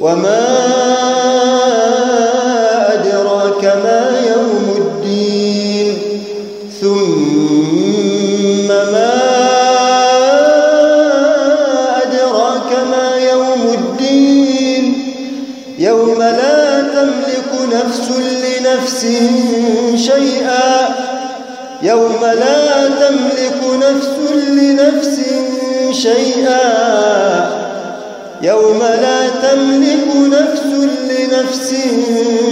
وما أدراك ما يوم الدين ثم ما أدراك ما يوم الدين يوم لا تملك نفس لنفس شيئا يوم لا تملك نفس لنفس شيئا يوم لا تملك نفس لنفس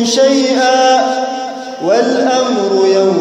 شيئا والأمر لله